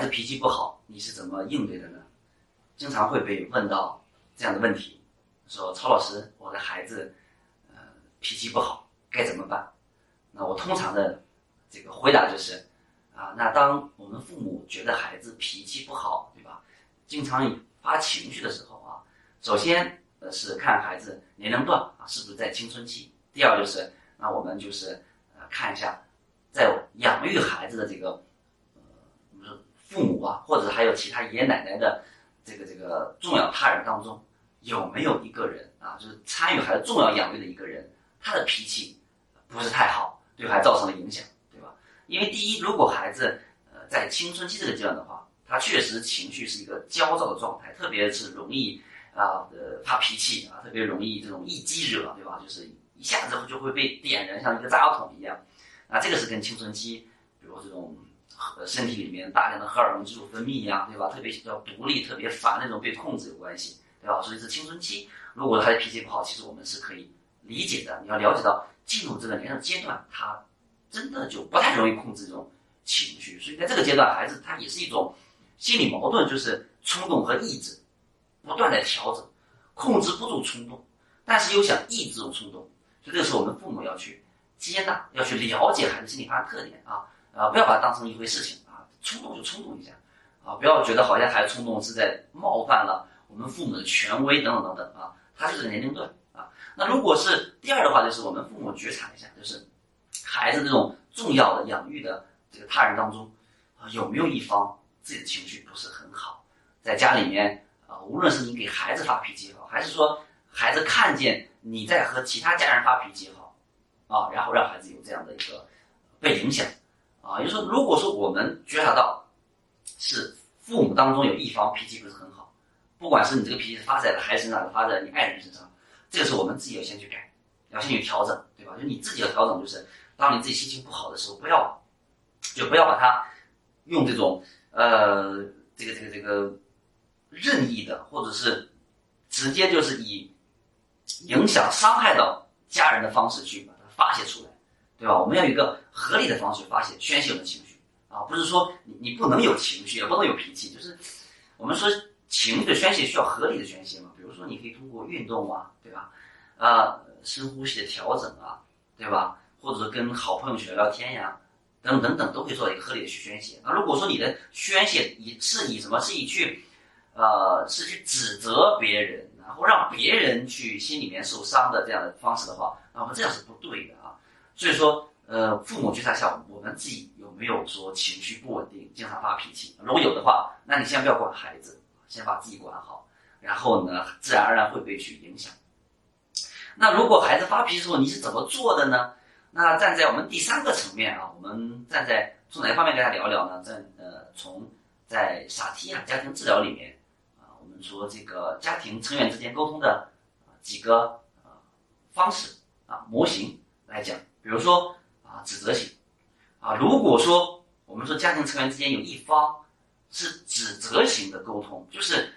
孩子脾气不好，你是怎么应对的呢？经常会被问到这样的问题，说曹老师，我的孩子，呃，脾气不好，该怎么办？那我通常的这个回答就是，啊，那当我们父母觉得孩子脾气不好，对吧？经常发情绪的时候啊，首先呃是看孩子年龄段啊是不是在青春期，第二就是，那我们就是呃看一下，在养育孩子的这个父母啊，或者还有其他爷爷奶奶的。这个这个重要他人当中，有没有一个人啊，就是参与孩子重要养育的一个人，他的脾气不是太好，对孩子造成了影响，对吧？因为第一，如果孩子呃在青春期这个阶段的话，他确实情绪是一个焦躁的状态，特别是容易啊呃发脾气啊，特别容易这种一激惹，对吧？就是一下子就会被点燃，像一个炸药桶一样。啊，这个是跟青春期，比如这种。呃，身体里面大量的荷尔蒙激素分泌呀，对吧？特别要独立、特别烦那种被控制有关系，对吧？所以是青春期，如果他的脾气不好，其实我们是可以理解的。你要了解到进入这个年龄阶段，他真的就不太容易控制这种情绪。所以在这个阶段，孩子他也是一种心理矛盾，就是冲动和意志不断的调整，控制不住冲动，但是又想抑制这种冲动。所以这个时候，我们父母要去接纳，要去了解孩子心理发生特点啊。啊，不要把它当成一回事情啊，冲动就冲动一下，啊，不要觉得好像孩子冲动是在冒犯了我们父母的权威等等等等啊，他就是年龄段啊。那如果是第二的话，就是我们父母觉察一下，就是孩子这种重要的养育的这个他人当中啊，有没有一方自己的情绪不是很好，在家里面啊，无论是你给孩子发脾气也好，还是说孩子看见你在和其他家人发脾气也好，啊，然后让孩子有这样的一个被影响。啊，也就是说，如果说我们觉察到是父母当中有一方脾气不是很好，不管是你这个脾气是发在了孩子身上，发在你爱人身上，这个时候我们自己要先去改，要先去调整，对吧？就你自己要调整，就是当你自己心情不好的时候，不要就不要把它用这种呃这个这个这个任意的，或者是直接就是以影响伤害到家人的方式去把它发泄出来。对吧？我们要有一个合理的方式发泄、宣泄我们的情绪啊，不是说你你不能有情绪，也不能有脾气，就是我们说情绪的宣泄需要合理的宣泄嘛。比如说，你可以通过运动啊，对吧？啊，深呼吸的调整啊，对吧？或者说跟好朋友去聊聊天呀，等等等，都可以做一个合理的去宣泄。那如果说你的宣泄以是以什么是以去，呃，是去指责别人，然后让别人去心里面受伤的这样的方式的话，那么这样是不对的。所以说，呃，父母觉察下，我们自己有没有说情绪不稳定，经常发脾气？如果有的话，那你先不要管孩子，先把自己管好，然后呢，自然而然会被去影响。那如果孩子发脾气的时候，你是怎么做的呢？那站在我们第三个层面啊，我们站在从哪方面跟他聊聊呢？在呃，从在萨提亚家庭治疗里面啊，我们说这个家庭成员之间沟通的几个呃方式啊模型来讲。比如说啊，指责型，啊，如果说我们说家庭成员之间有一方是指责型的沟通，就是，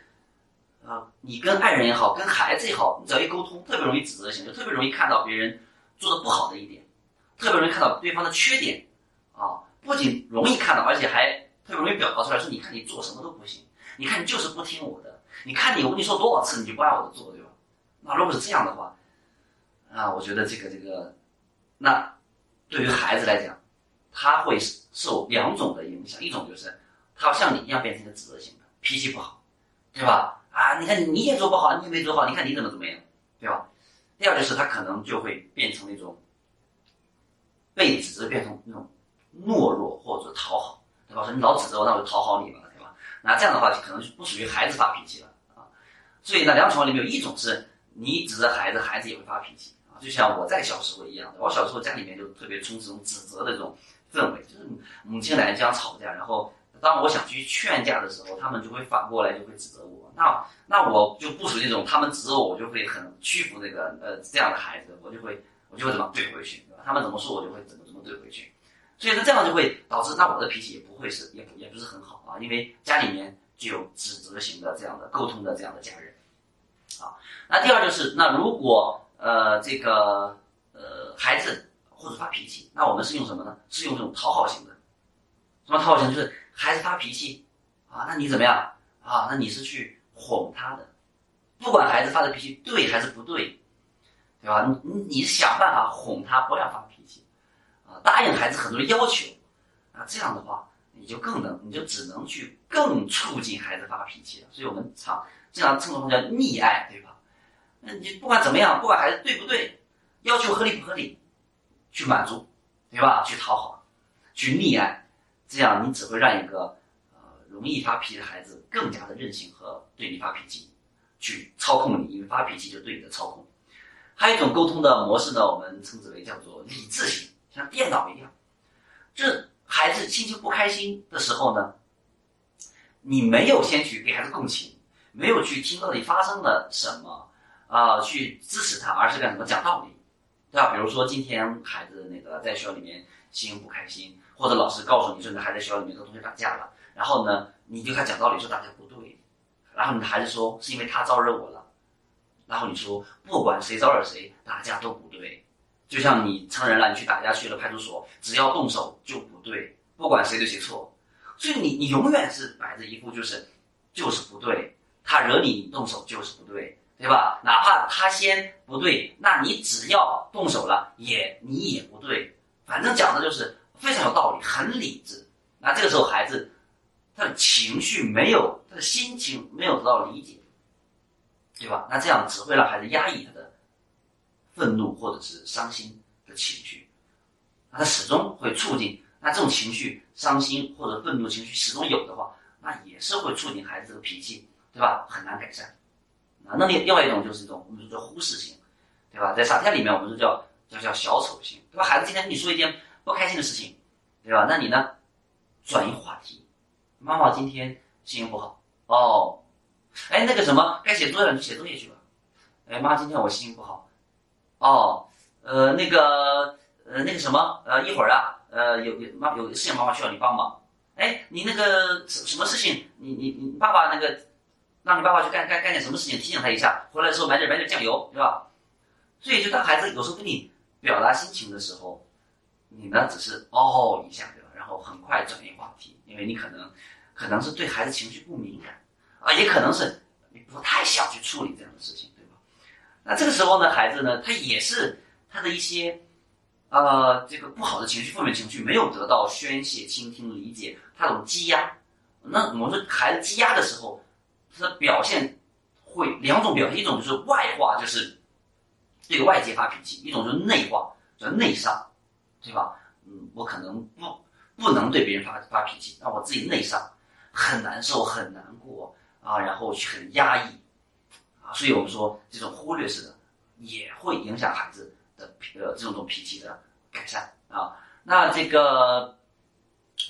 啊，你跟爱人也好，跟孩子也好，你只要一沟通，特别容易指责型，就特别容易看到别人做的不好的一点，特别容易看到对方的缺点，啊，不仅容易看到，而且还特别容易表达出来，说你看你做什么都不行，你看你就是不听我的，你看你我跟你说多少次你就不按我的做，对吧？那如果是这样的话，啊，我觉得这个这个。那对于孩子来讲，他会受两种的影响，一种就是他像你一样变成一个指责型的，脾气不好，对吧？啊，你看你也做不好，你也没做好，你看你怎么怎么样，对吧？第二就是他可能就会变成那种被指责变成那种懦弱或者讨好，对吧？说你老指责我，那我就讨好你了，对吧？那这样的话就可能就不属于孩子发脾气了啊。所以呢，两种情况里面有一种是你指责孩子，孩子也会发脾气。就像我在小时候一样，我小时候家里面就特别充斥这种指责的这种氛围，就是母亲来这样吵架，然后当我想去劝架的时候，他们就会反过来就会指责我。那那我就不属于那种他们指责我，我就会很屈服那个呃这样的孩子，我就会我就会怎么怼回去，对吧？他们怎么说，我就会怎么怎么怼回去。所以说，这样就会导致那我的脾气也不会是也也不是很好啊，因为家里面就有指责型的这样的沟通的这样的家人啊。那第二就是那如果。呃，这个呃，孩子或者发脾气，那我们是用什么呢？是用这种讨好型的。什么讨好型？就是孩子发脾气，啊，那你怎么样啊？那你是去哄他的，不管孩子发的脾气对还是不对，对吧？你你想办法哄他不要发脾气，啊，答应孩子很多要求，啊，这样的话你就更能，你就只能去更促进孩子发脾气了。所以我们常经常称作叫溺爱，对吧？那你不管怎么样，不管孩子对不对，要求合理不合理，去满足，对吧？去讨好，去溺爱，这样你只会让一个。容易发脾气的孩子更加的任性和对你发脾气，去操控你，因为发脾气就对你的操控。还有一种沟通的模式呢，我们称之为叫做理智型，像电脑一样。这孩子心情不开心的时候呢，你没有先去给孩子共情，没有去听到底发生了什么啊，去支持他，而是干什么讲道理，对吧？比如说今天孩子那个在学校里面心情不开心，或者老师告诉你说你的孩子在学校里面和同学打架了。然后呢，你就他讲道理说大家不对，然后你的孩子说是因为他招惹我了，然后你说不管谁招惹谁，打架都不对，就像你成人了，你去打架去了派出所，只要动手就不对，不管谁对谁错，所以你你永远是摆着一副就是就是不对，他惹你动手就是不对，对吧？哪怕他先不对，那你只要动手了也你也不对，反正讲的就是非常有道理，很理智。那这个时候孩子。他的情绪没有，他的心情没有得到理解，对吧？那这样只会让孩子压抑他的愤怒或者是伤心的情绪，那他始终会促进。那这种情绪，伤心或者愤怒情绪始终有的话，那也是会促进孩子这个脾气，对吧？很难改善。啊，那另另外一种就是一种我们说叫忽视型，对吧？在沙天里面，我们说叫叫叫小丑型，对吧？孩子今天跟你说一件不开心的事情，对吧？那你呢，转移话题。妈妈今天心情不好哦，哎，那个什么，该写作业了，你写作业去吧。哎，妈，今天我心情不好，哦，呃，那个，呃，那个什么，呃，一会儿啊，呃，有有妈有事情，妈妈需要你帮忙。哎，你那个什什么事情？你你你爸爸那个，让你爸爸去干干干点什么事情，提醒他一下。回来的时候买点买点酱油，对吧？所以就当孩子有时候跟你表达心情的时候，你呢只是哦一下，对吧？然后很快转移话题，因为你可能。可能是对孩子情绪不敏感，啊，也可能是你不太想去处理这样的事情，对吧？那这个时候呢，孩子呢，他也是他的一些，呃，这个不好的情绪、负面情绪没有得到宣泄、倾听、理解，他有积压。那我们说孩子积压的时候，他的表现会两种表现，一种就是外化，就是对外界发脾气；一种就是内化，叫内伤，对吧？嗯，我可能不不能对别人发发脾气，让我自己内伤。很难受，很难过啊，然后很压抑啊，所以我们说这种忽略式的也会影响孩子的呃这种脾气的改善啊。那这个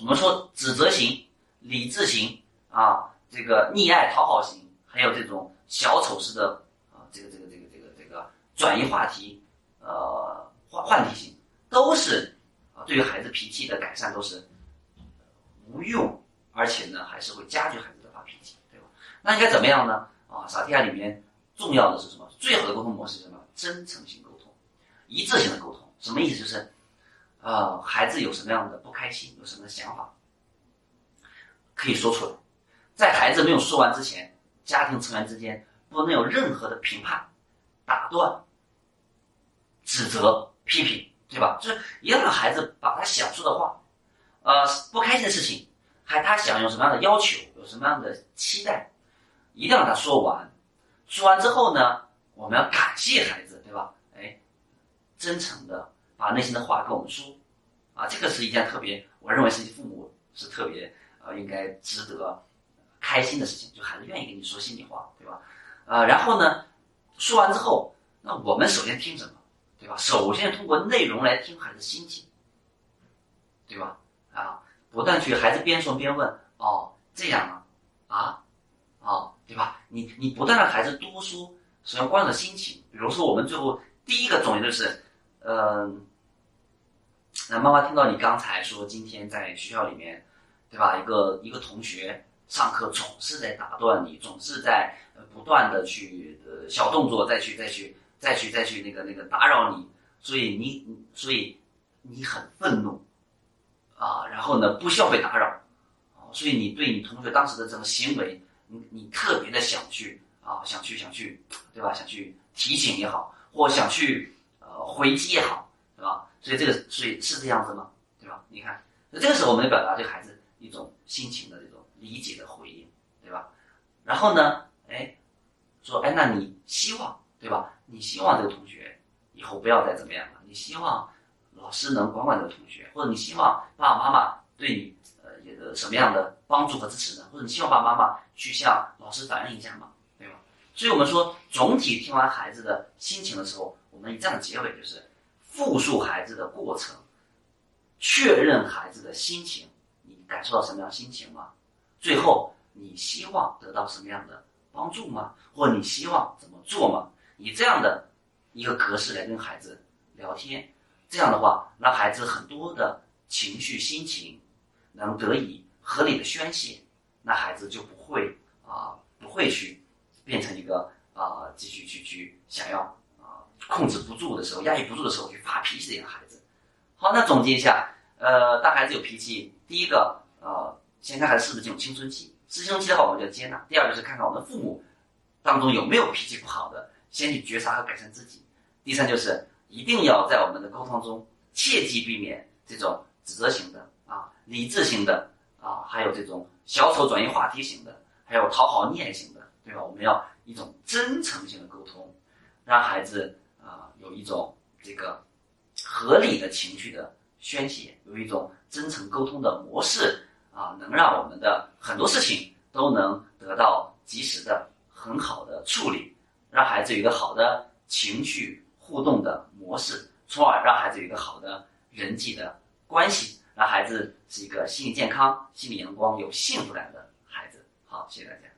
我们说指责型、理智型啊，这个溺爱讨好型，还有这种小丑式的啊，这个这个这个这个这个转移话题呃换换题型，都是啊对于孩子脾气的改善都是无用。而且呢，还是会加剧孩子的发脾气，对吧？那应该怎么样呢？啊，萨提亚里面重要的是什么？最好的沟通模式是什么？真诚性沟通，一致性的沟通。什么意思？就是，呃，孩子有什么样的不开心，有什么想法，可以说出来。在孩子没有说完之前，家庭成员之间不能有任何的评判、打断、指责、批评，对吧？就是一定要让孩子把他想说的话，呃，不开心的事情。还他想有什么样的要求，有什么样的期待，一定要让他说完。说完之后呢，我们要感谢孩子，对吧？哎，真诚的把内心的话跟我们说，啊，这个是一件特别，我认为是父母是特别呃应该值得开心的事情，就孩子愿意跟你说心里话，对吧？呃，然后呢，说完之后，那我们首先听什么，对吧？首先通过内容来听孩子心情，对吧？啊。不断去，孩子边说边问，哦，这样啊，啊，哦，对吧？你你不断让孩子多说，首先关注心情。比如说，我们最后第一个总结就是，嗯，那妈妈听到你刚才说今天在学校里面，对吧？一个一个同学上课总是在打断你，总是在不断的去呃小动作再去再去再去再去那个那个打扰你，所以你所以你很愤怒。啊，然后呢，不需要被打扰，所以你对你同学当时的这种行为，你你特别的想去啊，想去想去，对吧？想去提醒也好，或想去呃回击也好，对吧？所以这个所以是这样子吗？对吧？你看，那这个时候我们表达对孩子一种心情的这种理解的回应，对吧？然后呢，哎，说哎，那你希望对吧？你希望这个同学以后不要再怎么样了？你希望老师能管管这个同学，或者你希望爸爸妈妈对你。呃，什么样的帮助和支持呢？或者你希望爸爸妈妈去向老师反映一下吗？对吧？所以我们说，总体听完孩子的心情的时候，我们以这样的结尾就是复述孩子的过程，确认孩子的心情，你感受到什么样心情吗？最后，你希望得到什么样的帮助吗？或你希望怎么做吗？以这样的一个格式来跟孩子聊天，这样的话，让孩子很多的情绪心情。能得以合理的宣泄，那孩子就不会啊，不会去变成一个啊，继续去去想要啊控制不住的时候，压抑不住的时候去发脾气的一个孩子。好，那总结一下，呃，当孩子有脾气，第一个呃，先看孩子是不是进入青春期，是青春期的话，我们就接纳；第二个是看看我们父母当中有没有脾气不好的，先去觉察和改善自己；第三就是一定要在我们的沟通中切记避免这种指责型的啊。理智型的啊，还有这种小丑转移话题型的，还有讨好念型的，对吧？我们要一种真诚性的沟通，让孩子啊有一种这个合理的情绪的宣泄，有一种真诚沟通的模式啊，能让我们的很多事情都能得到及时的很好的处理，让孩子有一个好的情绪互动的模式，从而让孩子有一个好的人际的关系。让孩子是一个心理健康、心理阳光、有幸福感的孩子。好，谢谢大家。